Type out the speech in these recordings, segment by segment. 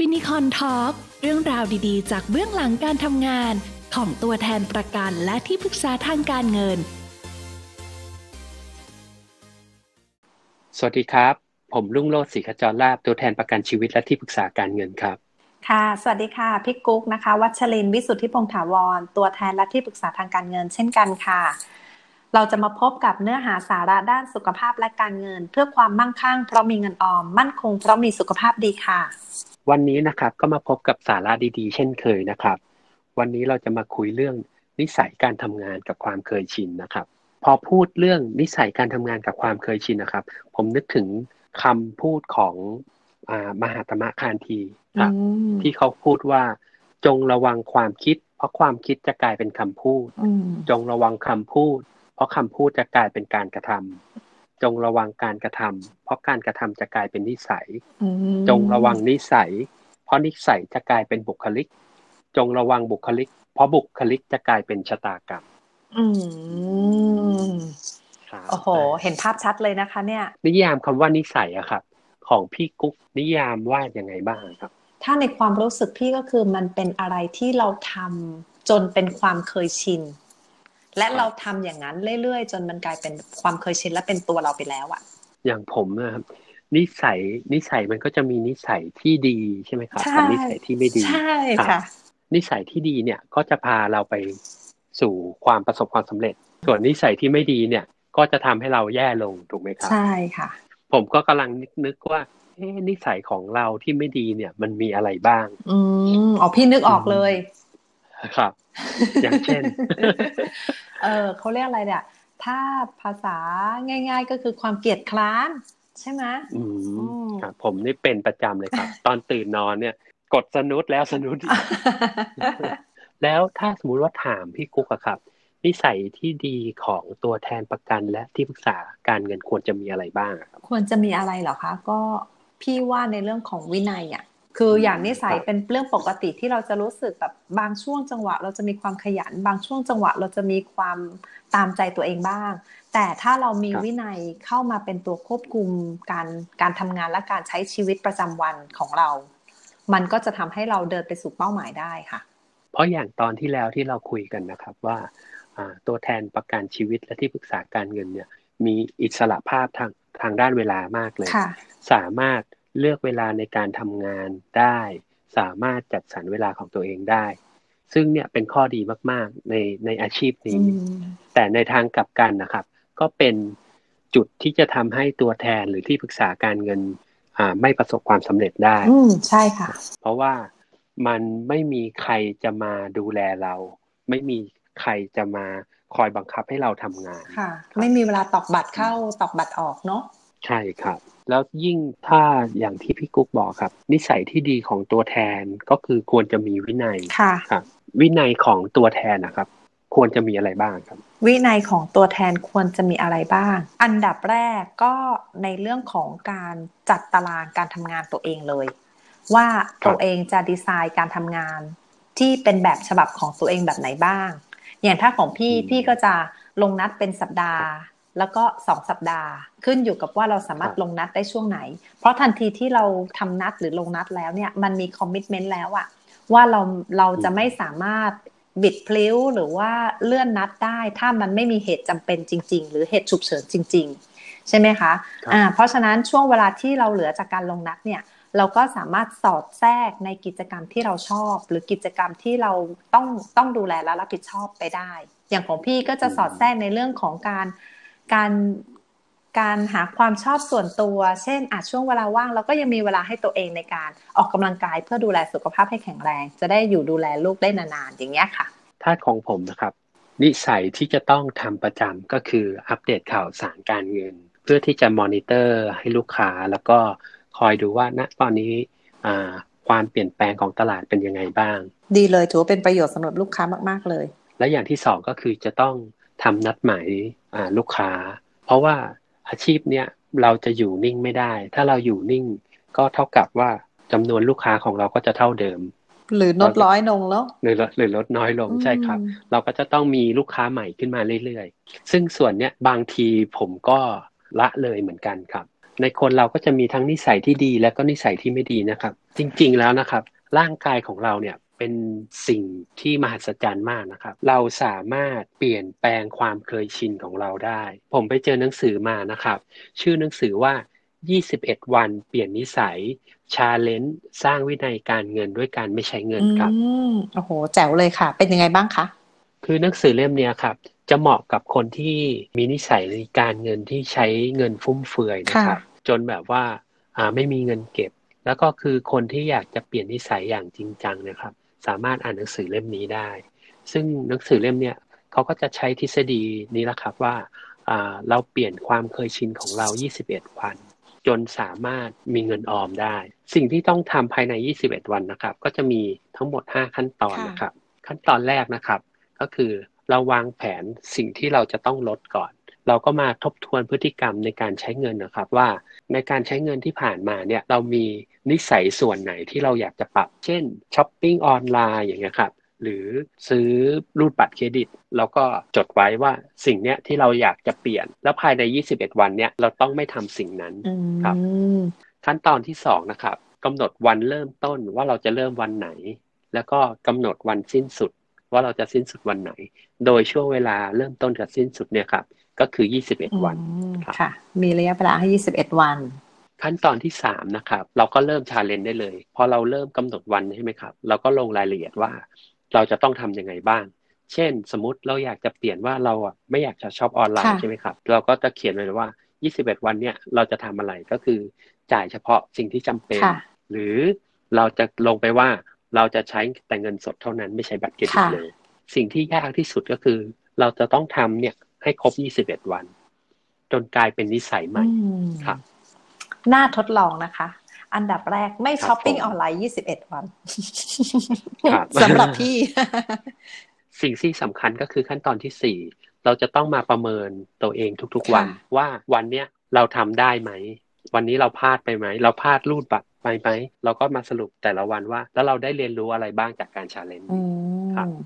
ฟินิคอน talk เรื่องราวดีๆ จากเบื้องหลังการทำงาน ของตัวแทนประกันและที่ปรึกษาทางการเงิน สวัสดีครับ ผมรุ่งโรจน์ศรีขจรลาภตัวแทนประกันชีวิตและที่ปรึกษาการเงินครับ ค่ะ สวัสดีค่ะ พี่กุ๊กนะคะ วัชรินทร์วิสุทธิพงษ์ถาวร ตัวแทนและที่ปรึกษาทางการเงิน เช่นกันค่ะ เราจะมาพบกับเนื้อหาสาระด้านสุขภาพและการเงิน เพื่อความมั่งคั่งเพราะมีเงินออม มั่นคงเพราะมีสุขภาพดีค่ะ วันนี้นะครับก็มาพบกับสาระดีๆ เช่นเคยนะครับ วันนี้เราจะมาคุยเรื่องนิสัยการทำงานกับความเคยชินนะครับ พอพูดเรื่องนิสัยการทำงานกับความเคยชินนะครับ ผมนึกถึงคำพูดของอามหาตมะคานทีครับอืมที่เขาพูดว่า จงระวังความคิด เพราะความคิดจะกลายเป็นคำพูดอืมจงระวังคำพูด เพราะคำพูดจะกลายเป็นการกระทำ จงระวังการกระทำเพราะการกระทำจะกลายเป็นนิสัยอืมจงระวังนิสัย เพราะนิสัยจะกลายเป็นบุคลิก จงระวังบุคลิก เพราะบุคลิกจะกลายเป็นชะตากรรมอืมครับโอ้โห เห็นภาพชัดเลยนะคะ เนี่ย นิยามคำว่านิสัยอะครับ ของพี่กุ๊กนิยามว่ายังไงบ้างครับ ถ้าในความรู้สึกพี่ก็คือมันเป็นอะไรที่เราทำจนเป็นความเคยชิน และครับเราทำอย่างนั้นเรื่อยๆ จนมันกลายเป็นความเคยชินและเป็นตัวเราไปแล้วอะอย่างผมนะครับนิสัยนิสัยมันก็จะมีนิสัยที่ดีใช่ไหมครับใช่กับนิสัยที่ไม่ดีใช่ครัค่ะบนิสัยที่ดีเนี่ยก็จะพาเราไปสู่ความประสบความสำเร็จ ส่วนนิสัยที่ไม่ดีเนี่ย ก็จะทำให้เราแย่ลงถูกไหมครับ ใช่ค่ะ ผมก็กำลังนึกนึกว่าเอ๊ะนิสัยของเราที่ไม่ดีเนี่ย มันมีอะไรบ้าง อืมอ๋อพี่นึกออกเลย ครับ อย่างเช่น เออเขาเรียกอะไรเนี่ย ถ้าภาษาง่าย ๆ ก็คือความเกลียดคร้าน ใช่ไหมอืมอืมครับผมนี่เป็นประจำเลยครับ ตอนตื่นนอนเนี่ย กดสนุดแล้วสนุดอีกแล้วถ้าสมมุติว่าถามพี่กุ๊กอะครับนิสัยที่ดีของตัวแทนประกันและที่ปรึกษาการเงินควรจะมีอะไรบ้างอะครับ ควรจะมีอะไรเหรอคะ ก็พี่ว่าในเรื่องของวินัยอะ คืออย่างนิสัยครับเป็นเรื่องปกติที่เราจะรู้สึกแบบบางช่วงจังหวะ เราจะมีความขยัน บางช่วงจังหวะ เราจะมีความตามใจตัวเองบ้าง แต่ถ้าเรามีครับวินัยเข้ามาเป็นตัวควบคุมการการทำงานและการใช้ชีวิตประจำวันของเรา มันก็จะทำให้เราเดินไปสู่เป้าหมายได้ค่ะ เพราะอย่างตอนที่แล้วที่เราคุยกันนะครับว่าอ่าตัวแทนประกันชีวิตและที่ปรึกษาการเงินเนี่ยมีอิสระภาพทางทางด้านเวลามากเลยค่ะสามารถ เลือกเวลาในการทำงานได้ สามารถจัดสรรเวลาของตัวเองได้ ซึ่งเนี่ยเป็นข้อดีมาก ๆ ในในอาชีพอืนี้มแต่ในทางกลับกันนะครับ ก็เป็นจุดที่จะทำให้ตัวแทนหรือที่ปรึกษาการเงินอ่าไม่ประสบความสำเร็จได้ อืมใช่ค่ะ เพราะว่ามันไม่มีใครจะมาดูแลเรา ไม่มีใครจะมาคอยบังคับให้เราทำงาน ค่ะ ไม่มีเวลาตอกบัตรเข้าตอกบัตรออกเนาะ ใช่ครับ แล้วยิ่งถ้าอย่างที่พี่กุ๊กบอกครับ นิสัยที่ดีของตัวแทนก็คือควรจะมีวินัยค่ะครับวินัยของตัวแทนนะครับ ควรจะมีอะไรบ้างครับ วินัยของตัวแทนควรจะมีอะไรบ้าง อันดับแรกก็ในเรื่องของการจัดตารางการทำงานตัวเองเลย ว่าครับตัวเองจะดีไซน์การทำงาน ที่เป็นแบบฉบับของตัวเองแบบไหนบ้าง อย่างถ้าของพี่พี่ก็จะลงนัดเป็นสัปดาห์ แล้วก็สองสัปดาห์ ขึ้นอยู่กับว่าเราสามารถลงนัดได้ช่วงไหน เพราะทันทีที่เราทำนัดหรือลงนัดแล้วเนี่ยมันมีคอมมิชเมนต์แล้วอะว่าเราเราจะไม่สามารถบิดพลิ้วหรือว่าเลื่อนนัดได้ ถ้ามันไม่มีเหตุจำเป็นจริง ๆ หรือเหตุฉุกเฉินจริง ๆ ใช่ไหมคะครับอ่าเพราะฉะนั้นช่วงเวลาที่เราเหลือจากการลงนัดเนี่ยเราก็สามารถสอดแทรกในกิจกรรมที่เราชอบ หรือกิจกรรมที่เราต้องต้องดูแลและรับผิดชอบไปได้ อย่างของพี่ก็จะสอดแทรกในเรื่องของการ การการหาความชอบส่วนตัว เช่นอาจช่วงเวลาว่างเราก็ยังมีเวลาให้ตัวเองในการออกกำลังกายเพื่อดูแลสุขภาพให้แข็งแรง จะได้อยู่ดูแลลูกได้นานๆอย่างเงี้ยค่ะถ้าของผมนะครับ นิสัยที่จะต้องทำประจำก็คืออัปเดตข่าวสารการเงิน เพื่อที่จะมอนิเตอร์ให้ลูกค้า แล้วก็คอยดูว่าณตอนนี้อ่าความเปลี่ยนแปลงของตลาดเป็นยังไงบ้าง ดีเลยถือว่าเป็นประโยชน์สำหรับลูกค้ามาก ๆเลย และอย่างที่สองก็คือจะต้อง ทำนัดหมายอ่าลูกค้า เพราะว่าอาชีพเนี้ยเราจะอยู่นิ่งไม่ได้ ถ้าเราอยู่นิ่งก็เท่ากับว่าจำนวนลูกค้าของเราก็จะเท่าเดิม หรือลดร้อยลงแล้วหรือลดหรือลดน้อยลงใช่ครับ เราก็จะต้องมีลูกค้าใหม่ขึ้นมาเรื่อยๆ ซึ่งส่วนเนี้ยบางทีผมก็ละเลยเหมือนกันครับ ในคนเราก็จะมีทั้งนิสัยที่ดีและก็นิสัยที่ไม่ดีนะครับ จริงๆแล้วนะครับ ร่างกายของเราเนี่ย เป็นสิ่งที่มหัศจรรย์มากนะครับ เราสามารถเปลี่ยนแปลงความเคยชินของเราได้ ผมไปเจอหนังสือมานะครับ ชื่อหนังสือว่า 21 วันเปลี่ยนนิสัยชาเลนจ์สร้างวินัยการเงินด้วยการไม่ใช้เงินครับอืมโอ้โห แจ๋วเลยค่ะ เป็นยังไงบ้างคะ คือหนังสือเล่มเนี้ยครับ จะเหมาะกับคนที่มีนิสัยในการเงินที่ใช้เงินฟุ่มเฟือยนะครับ จนแบบว่าอ่าไม่มีเงินเก็บ แล้วก็คือคนที่อยากจะเปลี่ยนนิสัยอย่างจริงจังนะครับ สามารถอ่านหนังสือเล่มนี้ได้ ซึ่งหนังสือเล่มเนี้ยเขาก็จะใช้ทฤษฎีนี้แหละครับว่าเราเปลี่ยนความเคยชินของเรา 21 วัน จนสามารถมีเงินออมได้ สิ่งที่ต้องทำภายใน 21 วันนะครับ ก็จะมีทั้งหมด 5 ขั้นตอนนะครับ ขั้นตอนแรกนะครับ ก็คือเราวางแผนสิ่งที่เราจะต้องลดก่อน เราก็มาทบทวนพฤติกรรมในการใช้เงินนะครับว่าในการใช้เงินที่ผ่านมาเนี่ยเรามีนิสัยส่วนไหนที่เราอยากจะปรับ เช่น shopping online อย่างเงี้ยครับหรือซื้อรูดบัตรเครดิต แล้วก็จดไว้ว่าสิ่งเนี้ยที่เราอยากจะเปลี่ยน แล้วภายใน 21 วันเนี้ยเราต้องไม่ทำสิ่งนั้นอือครับ ขั้นตอนที่สองนะครับกำหนดวันเริ่มต้นว่าเราจะเริ่มวันไหน แล้วก็กำหนดวันสิ้นสุดว่าเราจะสิ้นสุดวันไหน โดยช่วงเวลาเริ่มต้นกับสิ้นสุดเนี่ยครับ ก็คือ 21 วันอืมครับค่ะ มีระยะเวลาให้ 21 วัน ขั้นตอนที่สามนะครับ เราก็เริ่ม challenge ได้เลย พอเราเริ่มกำหนดวันใช่ไหมครับ เราก็ลงรายละเอียดว่า เราจะต้องทำยังไงบ้าง เช่น สมมติเราอยากจะเปลี่ยนว่าเราอะไม่อยากจะ shop online ค่ะใช่ไหมครับ เราก็จะเขียนไว้เลยว่า 21 วันเนี่ยเราจะทำอะไรก็คือจ่ายเฉพาะสิ่งที่จำเป็นค่ะหรือเราจะลงไปว่าเราจะใช้แต่เงินสดเท่านั้นไม่ใช้บัตรเครดิตค่ะเลย สิ่งที่ยากที่สุดก็คือ เราจะต้องทำเนี่ย ให้ครบ21วัน จนกลายเป็นนิสัยใหม่อืมครับน่าทดลองนะคะ อันดับแรกไม่ครับช้อปปิ้งผมออนไลน์21วันครับสำหรับพี่ สิ่งที่สำคัญก็คือขั้นตอนที่สี่เราจะต้องมาประเมินตัวเองทุกๆวันค่ะว่าวันเนี้ยเราทำได้ไหม วันนี้เราพลาดไปไหม เราพลาดรูดบัตรไปไหม เราก็มาสรุปแต่ละวันว่า แล้วเราได้เรียนรู้อะไรบ้างจากการชาเลนจ์อืครับม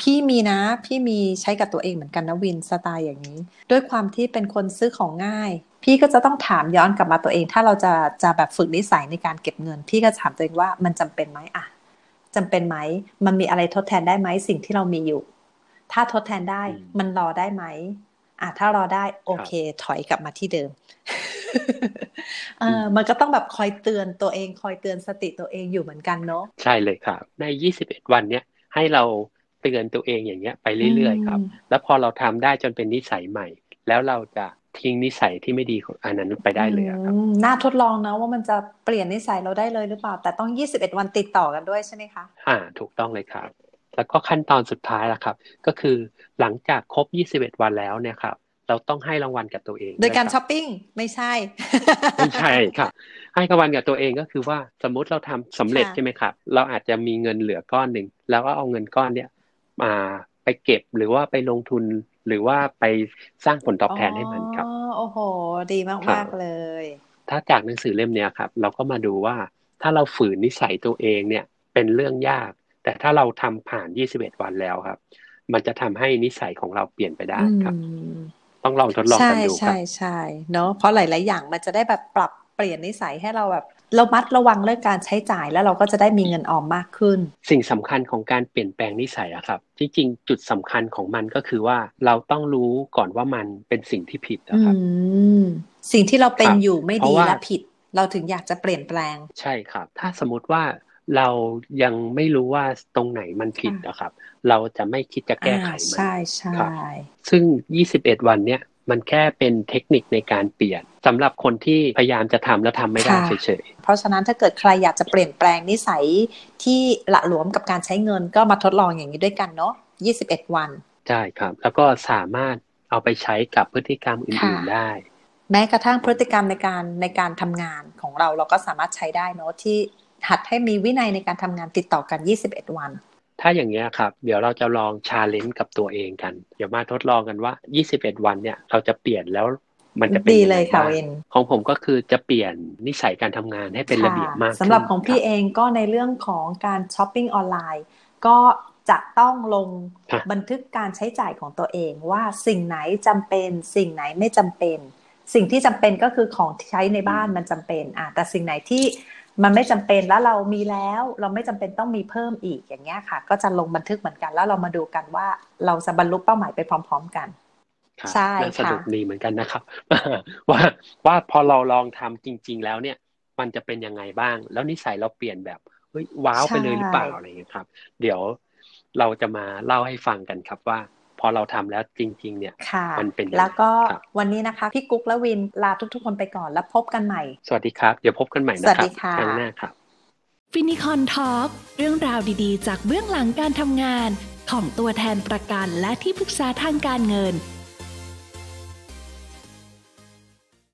พี่มีนะ พี่มีใช้กับตัวเองเหมือนกันนะวินสไตล์อย่างนี้ ด้วยความที่เป็นคนซื้อของง่าย พี่ก็จะต้องถามย้อนกลับมาตัวเอง ถ้าเราจะจะแบบฝึกนิสัยในการเก็บเงิน พี่ก็ถามตัวเองว่ามันจำเป็นไหมอะจำเป็นไหม มันมีอะไรทดแทนได้ไหมสิ่งที่เรามีอยู่ ถ้าทดแทนได้อืมมันรอได้ไหมอะถ้ารอได้โอเค ถอยกลับมาที่เดิมเออมันก็ต้องแบบคอยเตือนตัวเอง คอยเตือนสติตัวเองอยู่เหมือนกันเนาะใช่เลยครับ ใน 21 วันเนี้ยให้เรา เตือนตัวเองอย่างเงี้ยไปเรื่อยๆครับอืมแล้วพอเราทำได้จนเป็นนิสัยใหม่ แล้วเราจะทิ้งนิสัยที่ไม่ดีของอันนั้นไปได้เลยอะครับอืมน่าทดลองนะว่ามันจะเปลี่ยนนิสัยเราได้เลยหรือเปล่า แต่ต้อง 21 วันติดต่อกันด้วยใช่ไหมคะ อ่า ถูกต้องเลยครับ แล้วก็ขั้นตอนสุดท้ายละครับ ก็คือหลังจากครบ 21 วันแล้วเนี่ยครับเราต้องให้รางวัลกับตัวเอง โดยการวคช้บอปปิ้งไม่ใช่ ไม่ใช่ครับให้รางวัลกับตัวเองก็คือว่าสมมุติเราทำสำเร็จค่ะใช่ไหมครับ เราอาจจะมีเงินเหลือก้อนหนึ่งแล้วก็เอาเงินก้อนเนี้ย มาไปเก็บหรือว่าไปลงทุนหรือว่าไปสร้างผลตอบแทนให้มันครับอ๋อโอ้โห ดีมากครัมากบเลย ถ้าจากหนังสือเล่มเนี้ยครับ เราก็มาดูว่าถ้าเราฝืนนิสัยตัวเองเนี่ยเป็นเรื่องยาก แต่ถ้าเราทำผ่าน 21 วันแล้วครับ มันจะทำให้นิสัยของเราเปลี่ยนไปได้ครับอืมต้องลองทดลองใช่กันดูครัใช่บใช่เนาะเพราะหลาย ๆ อย่างมันจะได้แบบปรับเปลี่ยนนิสัยให้เราแบบเรามัดระวังเรื่องการใช้จ่ายแล้วเราก็จะได้มีเงินออมมากขึ้น สิ่งสำคัญของการเปลี่ยนแปลงนิสัยอะครับจริงๆจุดสำคัญของมันก็คือว่าเราต้องรู้ก่อนว่ามันเป็นสิ่งที่ผิดนะอืครับมสิ่งที่เราเป็นครับอยู่ไม่เพดีราะว่าและผิด เราถึงอยากจะเปลี่ยนแปลง ใช่ครับ ถ้าสมมติว่าเรายังไม่รู้ว่าตรงไหนมันผิดค่ะนะครับ เราจะไม่คิดจะแก้ไขอ่ามันใช่ใช่ครับซึ่ง 21 วันเนี้ย มันแค่เป็นเทคนิคในการเปลี่ยนสำหรับคนที่พยายามจะทำแล้วทำไม่ได้ค่ะเฉยเพราะฉะนั้นถ้าเกิดใครอยากจะเปลี่ยนแปลงนิสัยที่หละหลวมกับการใช้เงินก็มาทดลองอย่างนี้ด้วยกันเนาะ21 วันๆใช่ครับ แล้วก็สามารถเอาไปใช้กับพฤติกรรมอื่นค่ะๆได้ แม้กระทั่งพฤติกรรมในการในการทำงานของเราเราก็สามารถใช้ได้เนาะที่หัดให้มีวินัยในการทำงานติดต่อกัน 21 วัน ถ้าอย่างเงี้ยครับ เดี๋ยวเราจะลองชาเลนจ์กับตัวเองกัน เดี๋ยวมาทดลองกันว่า 21 วันเนี่ยเราจะเปลี่ยนแล้วมันจะเป็นดียังเลไงยค่ะบ้างเวนของผมก็คือจะเปลี่ยนนิสัยการทำงานให้เป็นระเบียบมากสำหรับขึ้นของพี่คเองก็ในเรื่องของการช้อปปิ้งออนไลน์ ก็จะต้องลงครับบันทึกการใช้จ่ายของตัวเองว่าสิ่งไหนจำเป็น สิ่งไหนไม่จำเป็น สิ่งที่จำเป็นก็คือของใช้ในบ้านมันจำเป็นอะแต่สิ่งไหนที่ มันไม่จำเป็นแล้วเรามีแล้ว เราไม่จำเป็นต้องมีเพิ่มอีกอย่างเงี้ยค่ะ ก็จะลงบันทึกเหมือนกันแล้วเรามาดูกันว่าเราจะบรรลุเป้าหมายไปพร้อม ๆ กันครับใช่น่าสนุกค่ะดีเหมือนกันนะครับ ว่าว่าพอเราลองทำจริง ๆ แล้วเนี่ย มันจะเป็นยังไงบ้าง แล้วนิสัยเราเปลี่ยนแบบเฮ้ยว้าวไปเลยหรือเปล่าอะไรอย่างเงี้ยครับ เดี๋ยวเราจะมาเล่าให้ฟังกันครับว่า พอเราทำแล้วจริง ๆ เนี่ยค่ะมันเป็นยังไงแล้วก็ครับวันนี้นะคะ พี่กุ๊กและวินลาทุก ๆ คนไปก่อนแล้วพบกันใหม่ สวัสดีครับ เดี๋ยวพบกันใหม่นะคสวัรัสบดีค่ะครั้งหน้าครับฟินิคอนทอล์กเรื่องราวดีๆ จากเบื้องหลังการทำงาน ของตัวแทนประกันและที่ปรึกษาทางการเงิน